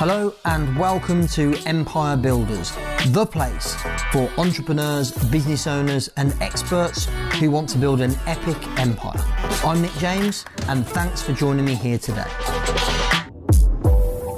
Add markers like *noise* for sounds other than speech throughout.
Hello and welcome to Empire Builders, the place for entrepreneurs, business owners, and experts who want to build an epic empire. I'm Nick James, and thanks for joining me here today.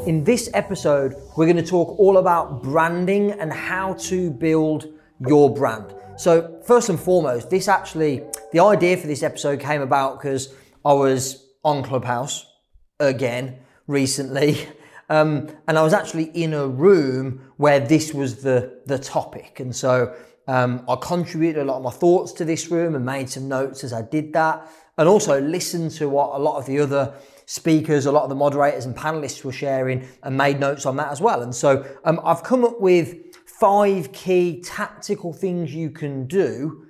In this episode, we're going to talk all about branding and how to build your brand. So, first and foremost, this actually, the idea for this episode came about because I was on Clubhouse again recently. *laughs* Um, and I was actually in a room where this was the, the topic. And so um, I contributed a lot of my thoughts to this room and made some notes as I did that. And also listened to what a lot of the other speakers, a lot of the moderators and panelists were sharing and made notes on that as well. And so um, I've come up with five key tactical things you can do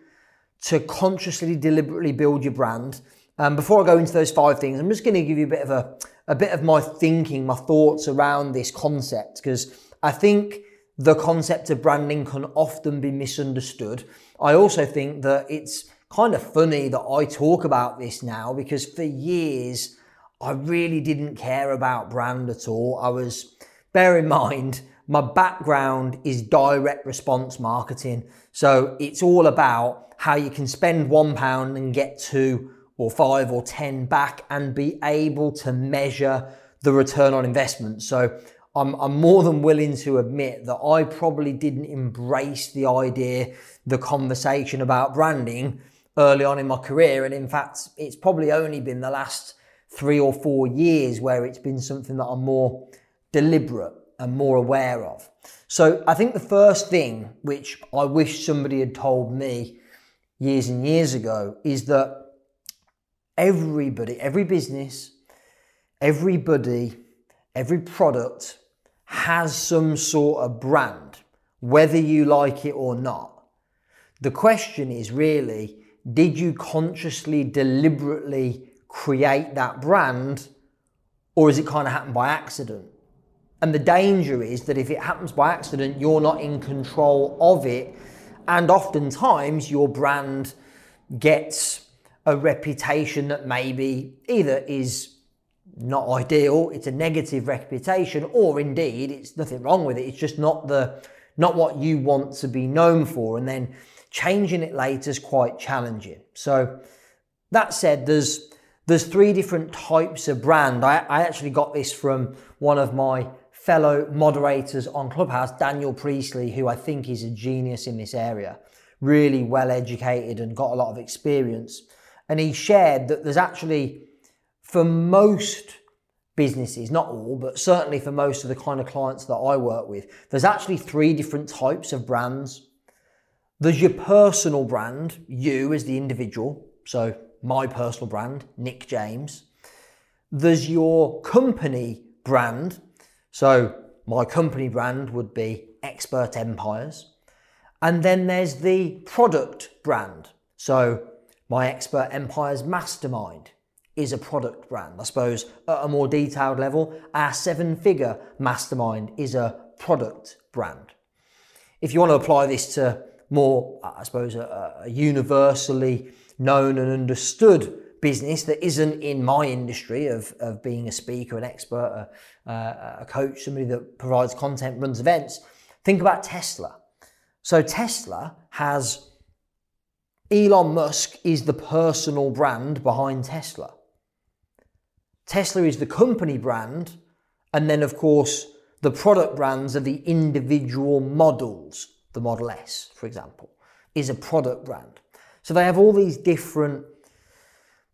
to consciously, deliberately build your brand. Um, before I go into those five things, I'm just going to give you a bit of a a bit of my thinking, my thoughts around this concept, because I think the concept of branding can often be misunderstood. I also think that it's kind of funny that I talk about this now because for years I really didn't care about brand at all. I was, bear in mind, my background is direct response marketing. So it's all about how you can spend one pound and get two or five or 10 back and be able to measure the return on investment. So I'm, I'm more than willing to admit that I probably didn't embrace the idea, the conversation about branding early on in my career. And in fact, it's probably only been the last three or four years where it's been something that I'm more deliberate and more aware of. So I think the first thing which I wish somebody had told me years and years ago is that everybody, every business, everybody, every product has some sort of brand, whether you like it or not. The question is really, did you consciously, deliberately create that brand, or is it kind of happened by accident? And the danger is that if it happens by accident, you're not in control of it. And oftentimes your brand gets a reputation that maybe either is not ideal, it's a negative reputation, or indeed it's nothing wrong with it. It's just not the not what you want to be known for, and then changing it later is quite challenging. So that said, there's there's three different types of brand. I, I actually got this from one of my fellow moderators on Clubhouse, Daniel Priestley, who I think is a genius in this area, really well educated and got a lot of experience and he shared that there's actually, for most businesses, not all, but certainly for most of the kind of clients that I work with, there's actually three different types of brands. There's your personal brand, you as the individual, so my personal brand, Nick James. There's your company brand, so my company brand would be Expert Empires. And then there's the product brand, so my Expert Empires Mastermind is a product brand. I suppose at a more detailed level, our seven figure mastermind is a product brand. If you want to apply this to more, I suppose, a, a universally known and understood business that isn't in my industry of, of being a speaker, an expert, a, a coach, somebody that provides content, runs events, think about Tesla. So Tesla has Elon Musk is the personal brand behind Tesla. Tesla is the company brand, and then, of course, the product brands are the individual models. The Model S, for example, is a product brand. So they have all these different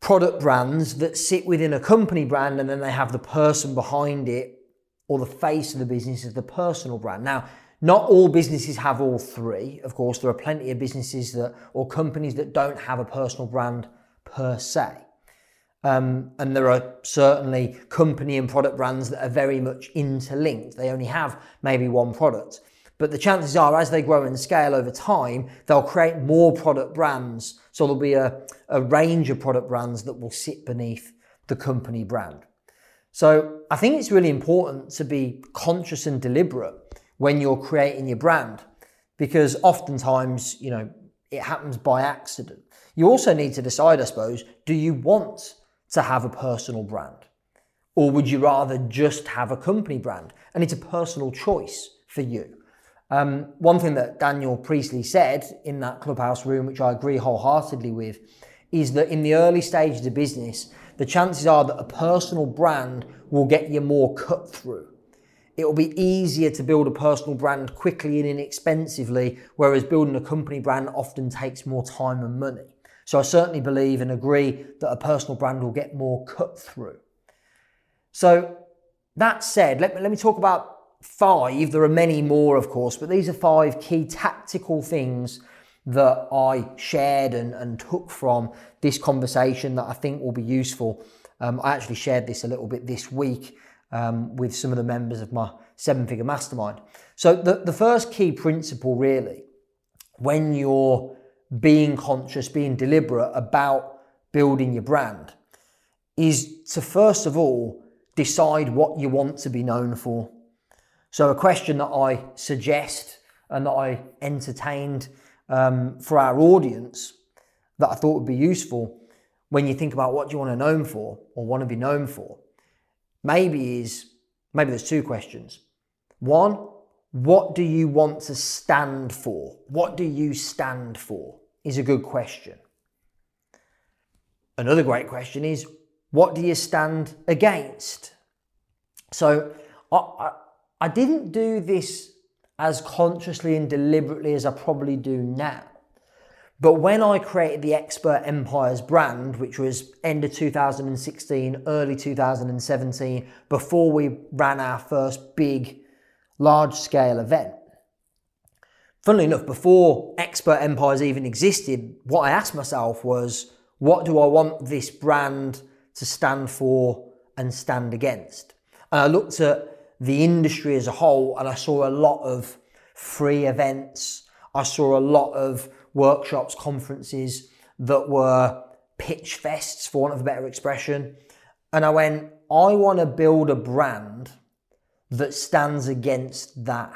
product brands that sit within a company brand, and then they have the person behind it or the face of the business as the personal brand. Now, not all businesses have all three. Of course, there are plenty of businesses that or companies that don't have a personal brand per se. Um, and there are certainly company and product brands that are very much interlinked. They only have maybe one product. But the chances are, as they grow and scale over time, they'll create more product brands. So there'll be a, a range of product brands that will sit beneath the company brand. So I think it's really important to be conscious and deliberate when you're creating your brand because oftentimes, you know, it happens by accident. You also need to decide, I suppose, do you want to have a personal brand? Or would you rather just have a company brand? And it's a personal choice for you. Um, one thing that Daniel Priestley said in that clubhouse room, which I agree wholeheartedly with, is that in the early stages of business, the chances are that a personal brand will get you more cut through. It will be easier to build a personal brand quickly and inexpensively, whereas building a company brand often takes more time and money. So I certainly believe and agree that a personal brand will get more cut through. So that said, let me, let me talk about five. There are many more, of course, but these are five key tactical things that I shared and, and took from this conversation that I think will be useful. Um, I actually shared this a little bit this week um, with some of the members of my seven figure mastermind. So, the, the first key principle, really, when you're being conscious, being deliberate about building your brand, is to first of all decide what you want to be known for. So, a question that I suggest and that I entertained um, for our audience that I thought would be useful when you think about what do you want to know for or want to be known for, maybe is maybe there's two questions. One, what do you want to stand for? What do you stand for? Is a good question. Another great question is what do you stand against? So I, I, I didn't do this as consciously and deliberately as I probably do now. But when I created the Expert Empires brand, which was end of 2016, early 2017, before we ran our first big, large scale event, funnily enough, before Expert Empires even existed, what I asked myself was, what do I want this brand to stand for and stand against? And I looked at the industry as a whole, and I saw a lot of free events. I saw a lot of workshops, conferences that were pitch fests, for want of a better expression. And I went, I want to build a brand that stands against that,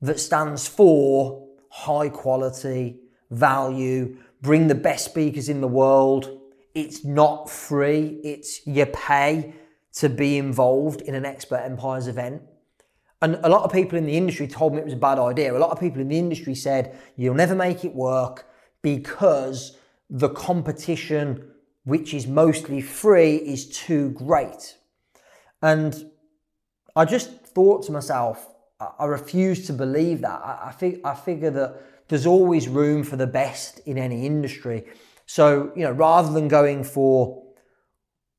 that stands for high quality, value, bring the best speakers in the world. It's not free, it's you pay to be involved in an Expert Empires event. And a lot of people in the industry told me it was a bad idea. A lot of people in the industry said, you'll never make it work because the competition, which is mostly free, is too great. And I just thought to myself, I refuse to believe that. I, I, I figure that there's always room for the best in any industry. So, you know, rather than going for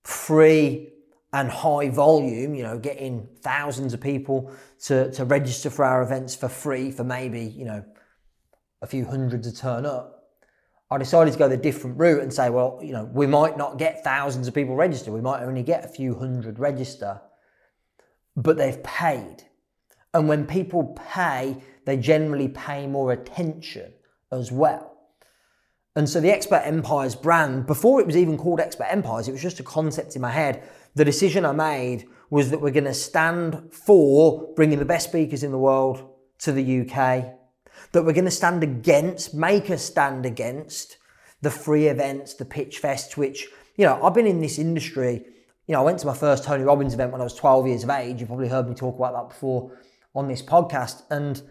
free and high volume, you know, getting thousands of people to, to register for our events for free for maybe, you know, a few hundred to turn up. I decided to go the different route and say, well, you know, we might not get thousands of people register. We might only get a few hundred register, but they've paid. And when people pay, they generally pay more attention as well. And so the Expert Empires brand, before it was even called Expert Empires, it was just a concept in my head the decision I made was that we're going to stand for bringing the best speakers in the world to the UK, that we're going to stand against, make a stand against the free events, the pitch fests, which, you know, I've been in this industry. You know, I went to my first Tony Robbins event when I was 12 years of age. You've probably heard me talk about that before on this podcast. And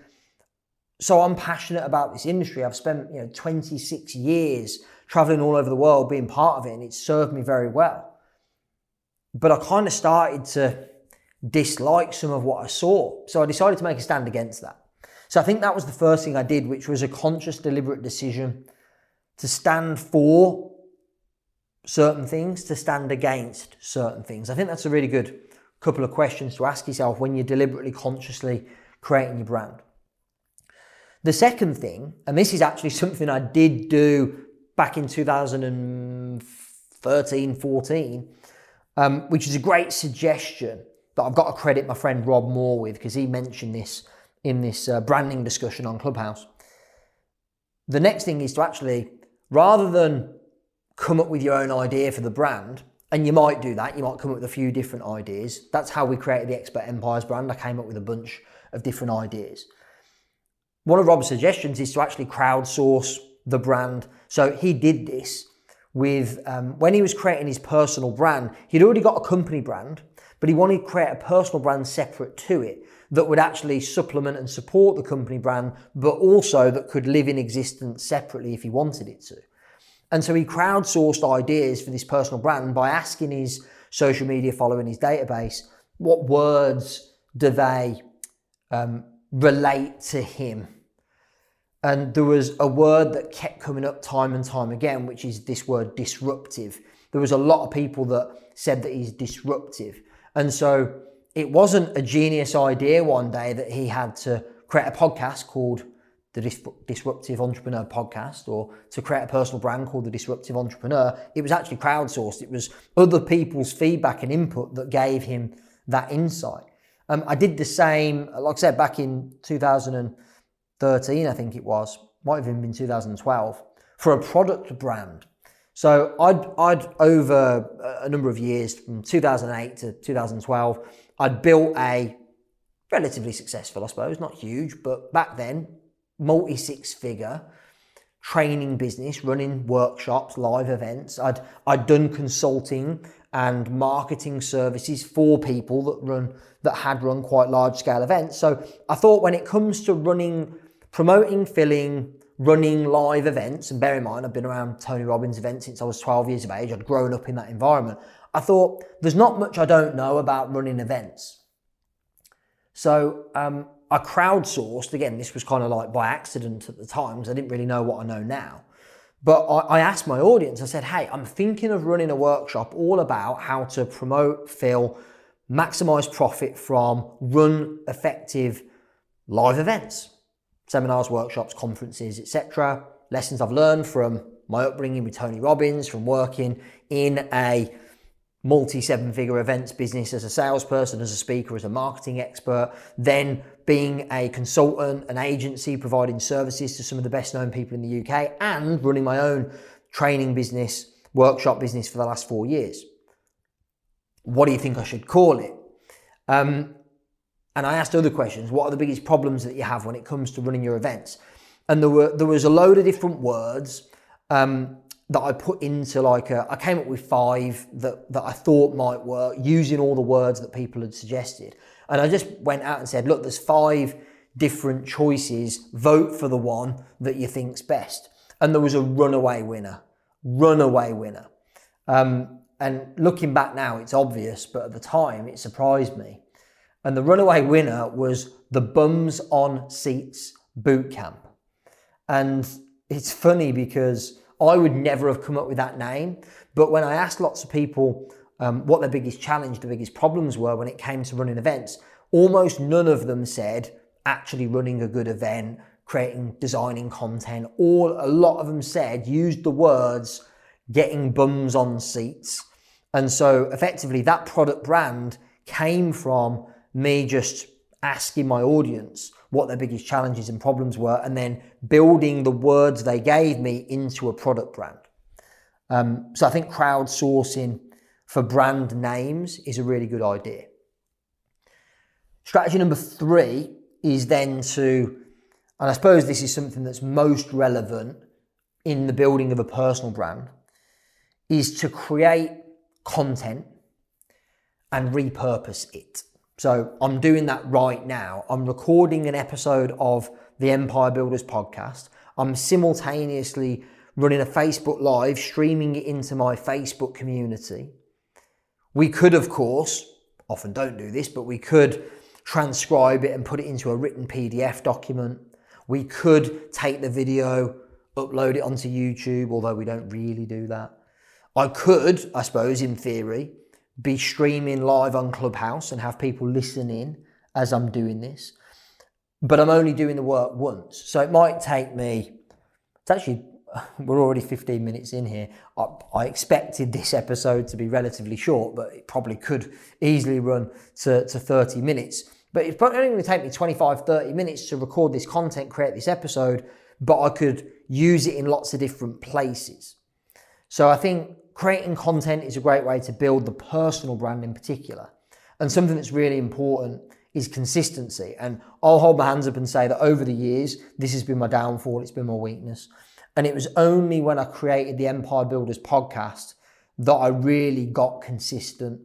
so I'm passionate about this industry. I've spent, you know, 26 years traveling all over the world being part of it, and it's served me very well but I kind of started to dislike some of what I saw. So I decided to make a stand against that. So I think that was the first thing I did, which was a conscious, deliberate decision to stand for certain things, to stand against certain things. I think that's a really good couple of questions to ask yourself when you're deliberately, consciously creating your brand. The second thing, and this is actually *laughs* something I did do back in 2013, 14, um, which is a great suggestion that I've got to credit my friend Rob Moore with because he mentioned this in this uh, branding discussion on Clubhouse. The next thing is to actually, rather than come up with your own idea for the brand, and you might do that, you might come up with a few different ideas. That's how we created the Expert Empires brand. I came up with a bunch of different ideas. One of Rob's suggestions is to actually crowdsource the brand. So he did this with um, when he was creating his personal brand, he'd already got a company brand, but he wanted to create a personal brand separate to it that would actually supplement and support the company brand, but also that could live in existence separately if he wanted it to. And so he crowdsourced ideas for this personal brand by asking his social media following his database, what words do they um, relate to him? And there was a word that kept coming up time and time again, which is this word disruptive. There was a lot of people that said that he's disruptive. And so it wasn't a genius idea one day that he had to create a podcast called the Disruptive Entrepreneur Podcast or to create a personal brand called the Disruptive Entrepreneur. It was actually crowdsourced. It was other people's feedback and input that gave him that insight. Um, I did the same, like I said, back in 2013, I think it was, might have even been 2012, for a product brand. So I'd, I'd over a number of years, from 2008 to 2012, I'd built a relatively successful, I suppose, not huge, but back then, multi six figure training business, running workshops, live events. I'd, I'd done consulting and marketing services for people that run that had run quite large scale events. So I thought when it comes to running, promoting, filling, running live events, and bear in mind I've been around Tony Robbins events since I was 12 years of age. I'd grown up in that environment. I thought there's not much I don't know about running events. So um, I crowdsourced, again, this was kind of like by accident at the time because I didn't really know what I know now. But I, I asked my audience, I said, hey, I'm thinking of running a workshop all about how to promote, fill, maximize profit from run effective live events, seminars, workshops, conferences, etc. Lessons I've learned from my upbringing with Tony Robbins, from working in a multi seven figure events business as a salesperson, as a speaker, as a marketing expert, then being a consultant, an agency providing services to some of the best known people in the UK, and running my own training business, workshop business for the last four years. What do you think I should call it? Um, and I asked other questions. What are the biggest problems that you have when it comes to running your events? And there were there was a load of different words. Um, that I put into like a, I came up with five that, that I thought might work using all the words that people had suggested. And I just went out and said, look, there's five different choices. Vote for the one that you think's best. And there was a runaway winner, runaway winner. Um, and looking back now, it's obvious, but at the time it surprised me. And the runaway winner was the Bums on Seats boot camp. And it's funny because I would never have come up with that name. But when I asked lots of people um, what their biggest challenge, the biggest problems were when it came to running events, almost none of them said actually running a good event, creating, designing content. All a lot of them said used the words getting bums on seats. And so effectively that product brand came from me just asking my audience what their biggest challenges and problems were, and then building the words they gave me into a product brand. Um, so I think crowdsourcing for brand names is a really good idea. Strategy number three is then to, and I suppose this is something that's most relevant in the building of a personal brand, is to create content and repurpose it. So I'm doing that right now. I'm recording an episode of the Empire Builders podcast. I'm simultaneously running a Facebook Live, streaming it into my Facebook community. We could, of course, often don't do this, but we could transcribe it and put it into a written PDF document. We could take the video, upload it onto YouTube, although we don't really do that. I could, I suppose, in theory, be streaming live on Clubhouse and have people listen in as I'm doing this. But I'm only doing the work once. So it might take me, it's actually, *laughs* we're already 15 minutes in here. I, I expected this episode to be relatively short, but it probably could easily run to, to 30 minutes. But it's probably only going to take me 25, 30 minutes to record this content, create this episode, but I could use it in lots of different places. So I think creating content is a great way to build the personal brand in particular. And something that's really important is consistency. And I'll hold my hands up and say that over the years, this has been my downfall, it's been my weakness. And it was only when I created the Empire Builders podcast that I really got consistent.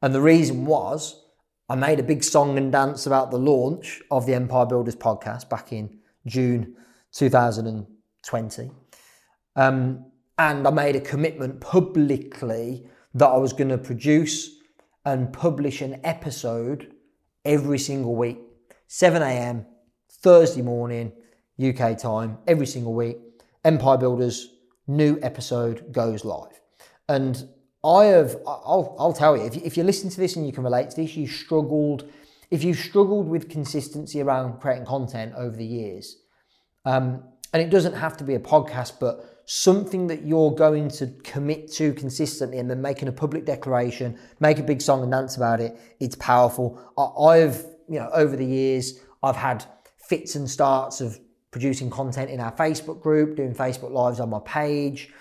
And the reason was I made a big song and dance about the launch of the Empire Builders podcast back in June 2020. Um, and I made a commitment publicly that I was going to produce and publish an episode every single week, 7 a.m., Thursday morning, UK time, every single week. Empire Builders new episode goes live. And I have, I'll, I'll tell you, if, you, if you listen to this and you can relate to this, you struggled, if you've struggled with consistency around creating content over the years, um, and it doesn't have to be a podcast, but something that you're going to commit to consistently and then making a public declaration, make a big song and dance about it, it's powerful. I've, you know, over the years, I've had fits and starts of producing content in our Facebook group, doing Facebook Lives on my page,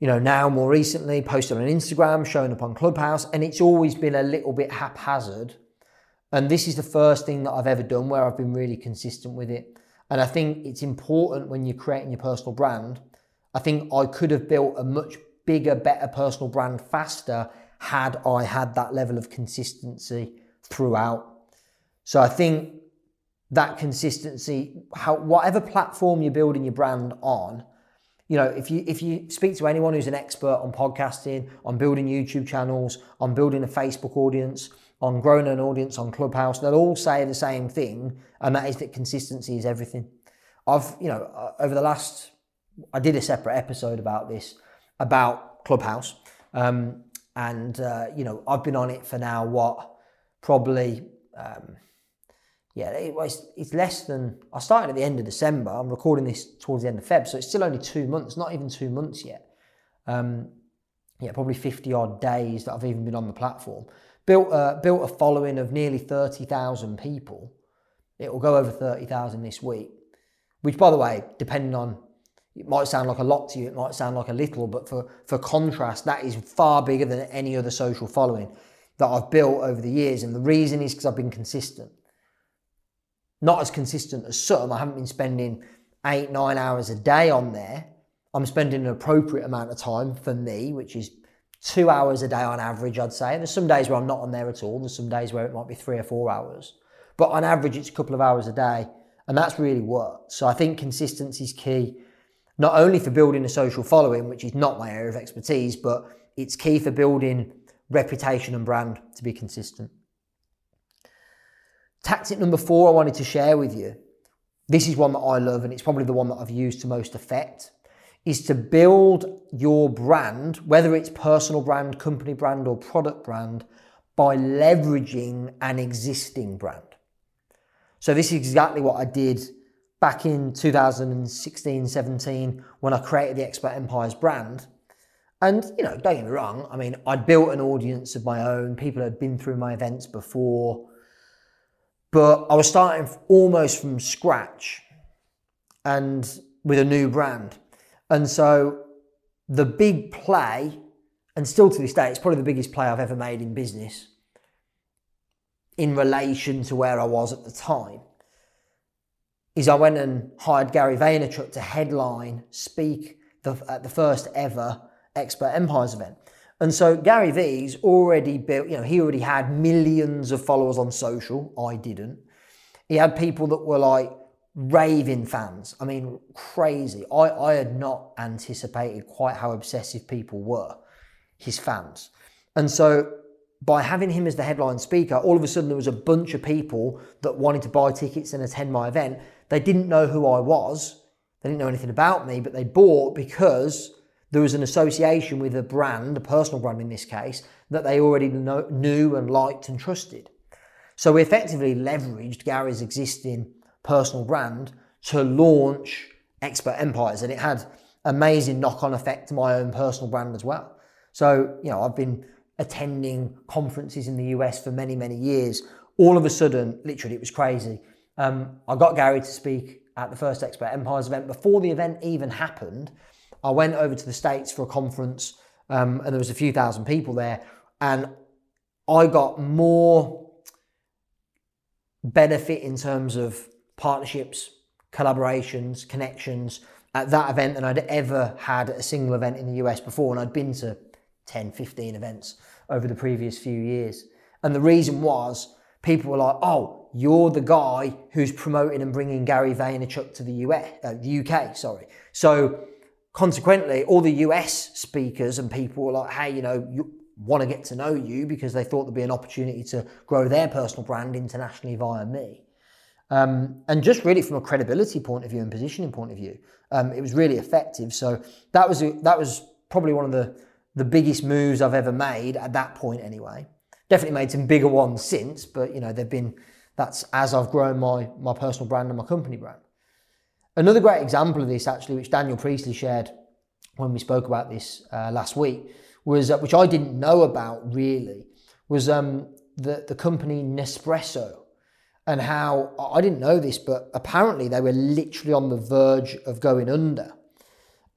you know, now more recently, posted on Instagram, showing up on Clubhouse, and it's always been a little bit haphazard. And this is the first thing that I've ever done where I've been really consistent with it. And I think it's important when you're creating your personal brand. I think I could have built a much bigger, better personal brand faster had I had that level of consistency throughout. So I think that consistency, how whatever platform you're building your brand on, you know, if you if you speak to anyone who's an expert on podcasting, on building YouTube channels, on building a Facebook audience, on growing an audience on Clubhouse, they'll all say the same thing, and that is that consistency is everything. I've, you know, uh, over the last, I did a separate episode about this, about Clubhouse, um, and uh, you know, I've been on it for now what probably. Um, yeah, it, it's, it's less than. I started at the end of December. I'm recording this towards the end of Feb, so it's still only two months, not even two months yet. Um, yeah, probably 50 odd days that I've even been on the platform. Built a, built a following of nearly 30,000 people. It will go over 30,000 this week, which, by the way, depending on it might sound like a lot to you, it might sound like a little, but for, for contrast, that is far bigger than any other social following that I've built over the years. And the reason is because I've been consistent not as consistent as some. I haven't been spending eight, nine hours a day on there. I'm spending an appropriate amount of time for me, which is two hours a day on average, I'd say. And there's some days where I'm not on there at all. There's some days where it might be three or four hours. But on average, it's a couple of hours a day. And that's really worked. So I think consistency is key, not only for building a social following, which is not my area of expertise, but it's key for building reputation and brand to be consistent. Tactic number four I wanted to share with you. This is one that I love, and it's probably the one that I've used to most effect. Is to build your brand, whether it's personal brand, company brand, or product brand, by leveraging an existing brand. So, this is exactly what I did back in 2016 17 when I created the Expert Empires brand. And, you know, don't get me wrong, I mean, I'd built an audience of my own, people had been through my events before. But I was starting almost from scratch and with a new brand. And so the big play, and still to this day, it's probably the biggest play I've ever made in business in relation to where I was at the time, is I went and hired Gary Vaynerchuk to headline, speak the, at the first ever Expert Empires event. And so Gary Vee's already built, you know, he already had millions of followers on social. I didn't. He had people that were like raving fans. I mean, crazy. I, I had not anticipated quite how obsessive people were, his fans. And so by having him as the headline speaker, all of a sudden there was a bunch of people that wanted to buy tickets and attend my event. They didn't know who I was. They didn't know anything about me, but they bought because there was an association with a brand, a personal brand in this case, that they already know, knew and liked and trusted. So we effectively leveraged Gary's existing personal brand to launch Expert Empires, and it had amazing knock-on effect to my own personal brand as well. So you know, I've been attending conferences in the US for many, many years. All of a sudden, literally, it was crazy. Um, I got Gary to speak at the first Expert Empires event. Before the event even happened, I went over to the States for a conference um, and there was a few thousand people there. And I got more benefit in terms of partnerships, collaborations, connections at that event than I'd ever had at a single event in the US before. And I'd been to 10, 15 events over the previous few years. And the reason was people were like, oh, you're the guy who's promoting and bringing Gary Vaynerchuk to the US, uh, the UK, sorry. So consequently, all the US speakers and people were like, hey, you know, you want to get to know you because they thought there'd be an opportunity to grow their personal brand internationally via me. Um, and just really from a credibility point of view and positioning point of view, um, it was really effective. So that was a, that was probably one of the the biggest moves I've ever made at that point anyway. Definitely made some bigger ones since, but you know they've been that's as I've grown my my personal brand and my company brand. Another great example of this actually, which Daniel Priestley shared when we spoke about this uh, last week, was uh, which I didn't know about really, was um, the the company Nespresso and how I didn't know this, but apparently they were literally on the verge of going under.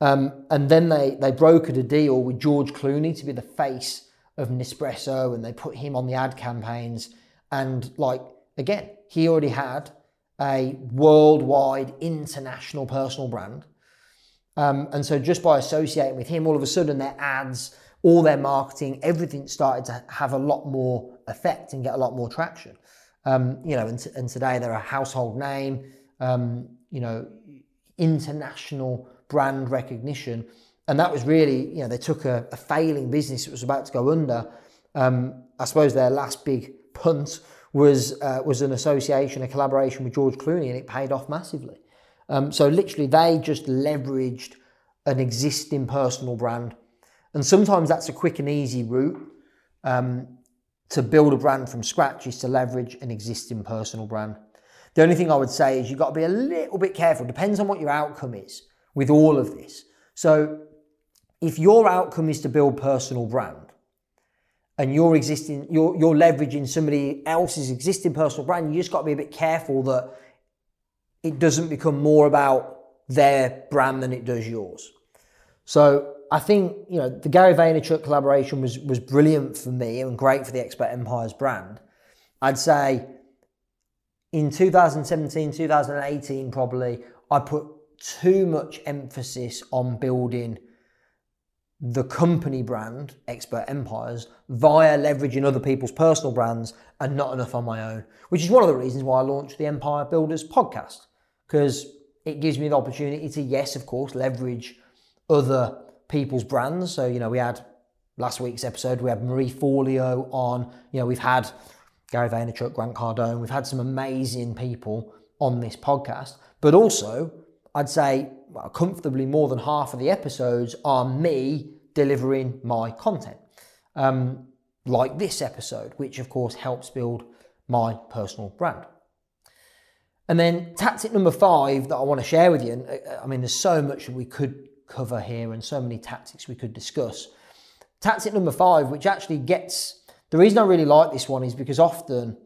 Um, and then they, they brokered a deal with George Clooney to be the face of Nespresso and they put him on the ad campaigns. And like, again, he already had a worldwide international personal brand. Um, and so just by associating with him, all of a sudden their ads, all their marketing, everything started to have a lot more effect and get a lot more traction. Um, you know, and, t- and, today they're a household name, um, you know, international brand recognition. And that was really, you know, they took a, a failing business that was about to go under. Um, I suppose their last big punt was uh, was an association, a collaboration with George Clooney, and it paid off massively. Um, so literally, they just leveraged an existing personal brand, and sometimes that's a quick and easy route. Um, to build a brand from scratch is to leverage an existing personal brand. The only thing I would say is you've got to be a little bit careful. Depends on what your outcome is with all of this. So if your outcome is to build personal brand and you're existing, you're, you're leveraging somebody else's existing personal brand, you just got to be a bit careful that it doesn't become more about their brand than it does yours. So I think you know the Gary Vaynerchuk collaboration was was brilliant for me and great for the Expert Empires brand. I'd say in 2017, 2018, probably I put too much emphasis on building the company brand, Expert Empires, via leveraging other people's personal brands and not enough on my own, which is one of the reasons why I launched the Empire Builders podcast, because it gives me the opportunity to, yes, of course, leverage other people's brands. So, you know, we had last week's episode, we had Marie Forleo on, you know, we've had Gary Vaynerchuk, Grant Cardone, we've had some amazing people on this podcast, but also I'd say well, comfortably more than half of the episodes are me delivering my content. Um, like this episode, which of course helps build my personal brand. And then tactic number five that I want to share with you, and uh, I mean, there's so much we could cover here and so many tactics we could discuss. Tactic number five, which actually gets the reason I really like this one is because often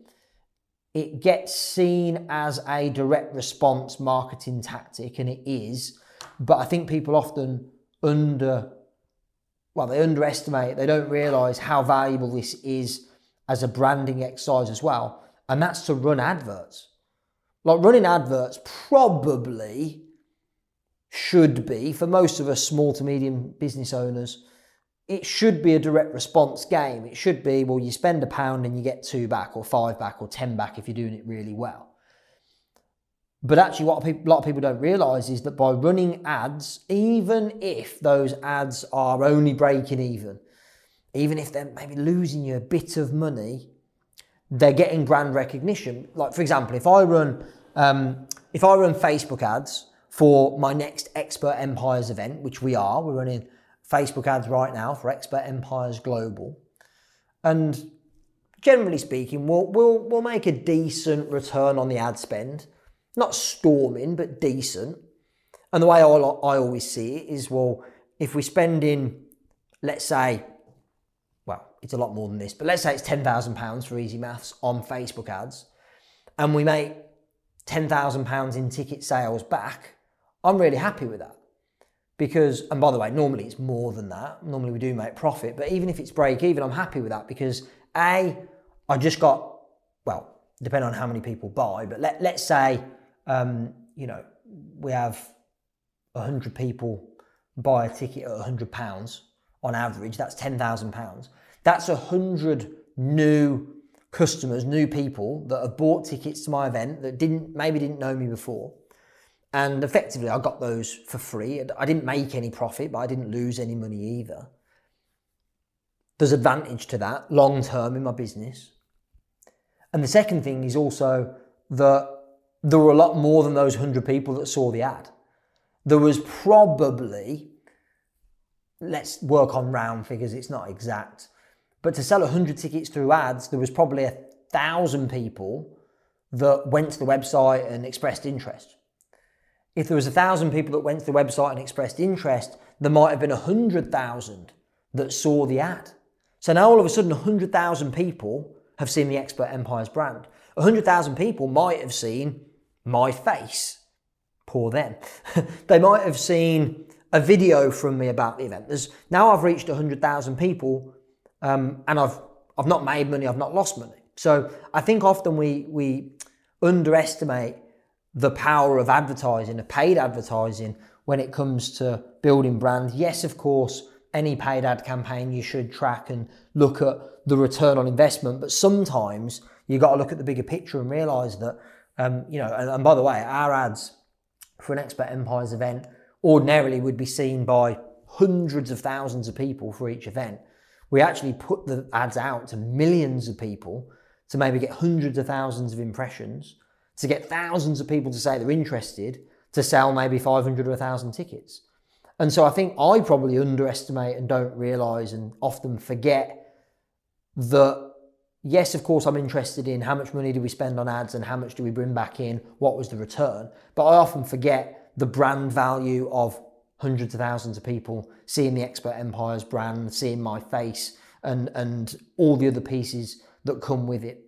it gets seen as a direct response marketing tactic, and it is, but I think people often under well, they underestimate, they don't realize how valuable this is as a branding exercise as well, and that's to run adverts. Like running adverts probably should be, for most of us small to medium business owners, it should be a direct response game. It should be, well, you spend a pound and you get two back, or five back, or 10 back if you're doing it really well. But actually, what a lot of people don't realize is that by running ads, even if those ads are only breaking even, even if they're maybe losing you a bit of money, they're getting brand recognition. Like, for example, if I run, um, if I run Facebook ads, for my next Expert Empires event, which we are. We're running Facebook ads right now for Expert Empires Global. And generally speaking, we'll, we'll, we'll make a decent return on the ad spend. Not storming, but decent. And the way I, I always see it is well, if we spend in, let's say, well, it's a lot more than this, but let's say it's £10,000 for easy maths on Facebook ads, and we make £10,000 in ticket sales back, I'm really happy with that. Because, and by the way, normally it's more than that. Normally we do make profit, but even if it's break even, I'm happy with that because A, I just got, well, depending on how many people buy, but let, let's say, um, you know, we have 100 people buy a ticket at 100 pounds on average, that's 10,000 pounds. That's 100 new customers, new people that have bought tickets to my event that didn't maybe didn't know me before. And effectively I got those for free. I didn't make any profit, but I didn't lose any money either. There's advantage to that long term in my business. And the second thing is also that there were a lot more than those 100 people that saw the ad. There was probably, let's work on round figures, it's not exact, but to sell 100 tickets through ads, there was probably a thousand people that went to the website and expressed interest. If there was a thousand people that went to the website and expressed interest, there might have been a hundred thousand that saw the ad. So now all of a sudden, a 100,000 people have seen the Expert Empires brand. A 100,000 people might have seen my face. Poor them. *laughs* they might have seen a video from me about the event. There's, now I've reached 100,000 people um, and I've, I've not made money, I've not lost money. So I think often we, we underestimate the power of advertising, of paid advertising, when it comes to building brand. Yes, of course, any paid ad campaign, you should track and look at the return on investment. But sometimes you've got to look at the bigger picture and realize that, um, you know, and, and by the way, our ads for an Expert Empires event ordinarily would be seen by hundreds of thousands of people for each event. We actually put the ads out to millions of people to maybe get hundreds of thousands of impressions, to get thousands of people to say they're interested, to sell maybe 500 or 1,000 tickets. And so I think I probably underestimate and don't realize and often forget that, yes, of course, I'm interested in how much money do we spend on ads and how much do we bring back in, what was the return. But I often forget the brand value of hundreds of thousands of people seeing the Expert Empires brand, seeing my face, and, and all the other pieces that come with it.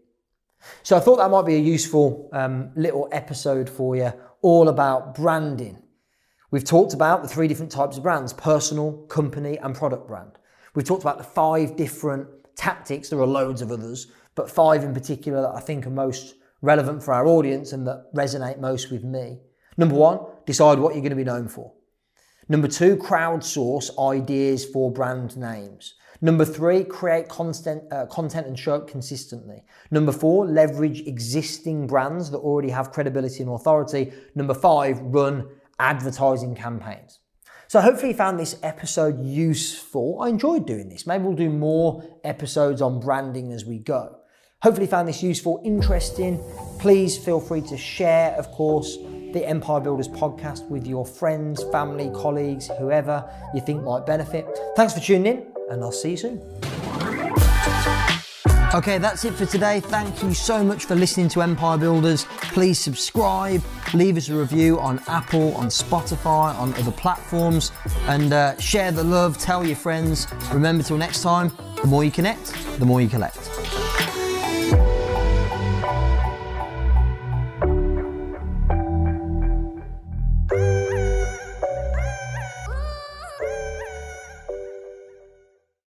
So I thought that might be a useful um, little episode for you, all about branding We've talked about the three different types of brands personal, company, and product brand. We've talked about the five different tactics. There are loads of others, but five in particular that I think are most relevant for our audience and that resonate most with me. Number one, decide what you're going to be known for. Number two, crowdsource ideas for brand names. Number three, create content, uh, content and show it consistently. Number four, leverage existing brands that already have credibility and authority. Number five, run advertising campaigns. So hopefully you found this episode useful. I enjoyed doing this. Maybe we'll do more episodes on branding as we go. Hopefully you found this useful, interesting. Please feel free to share, of course, the Empire Builders podcast with your friends, family, colleagues, whoever you think might benefit. Thanks for tuning in, and I'll see you soon. Okay, that's it for today. Thank you so much for listening to Empire Builders. Please subscribe, leave us a review on Apple, on Spotify, on other platforms, and uh, share the love, tell your friends. Remember, till next time, the more you connect, the more you collect.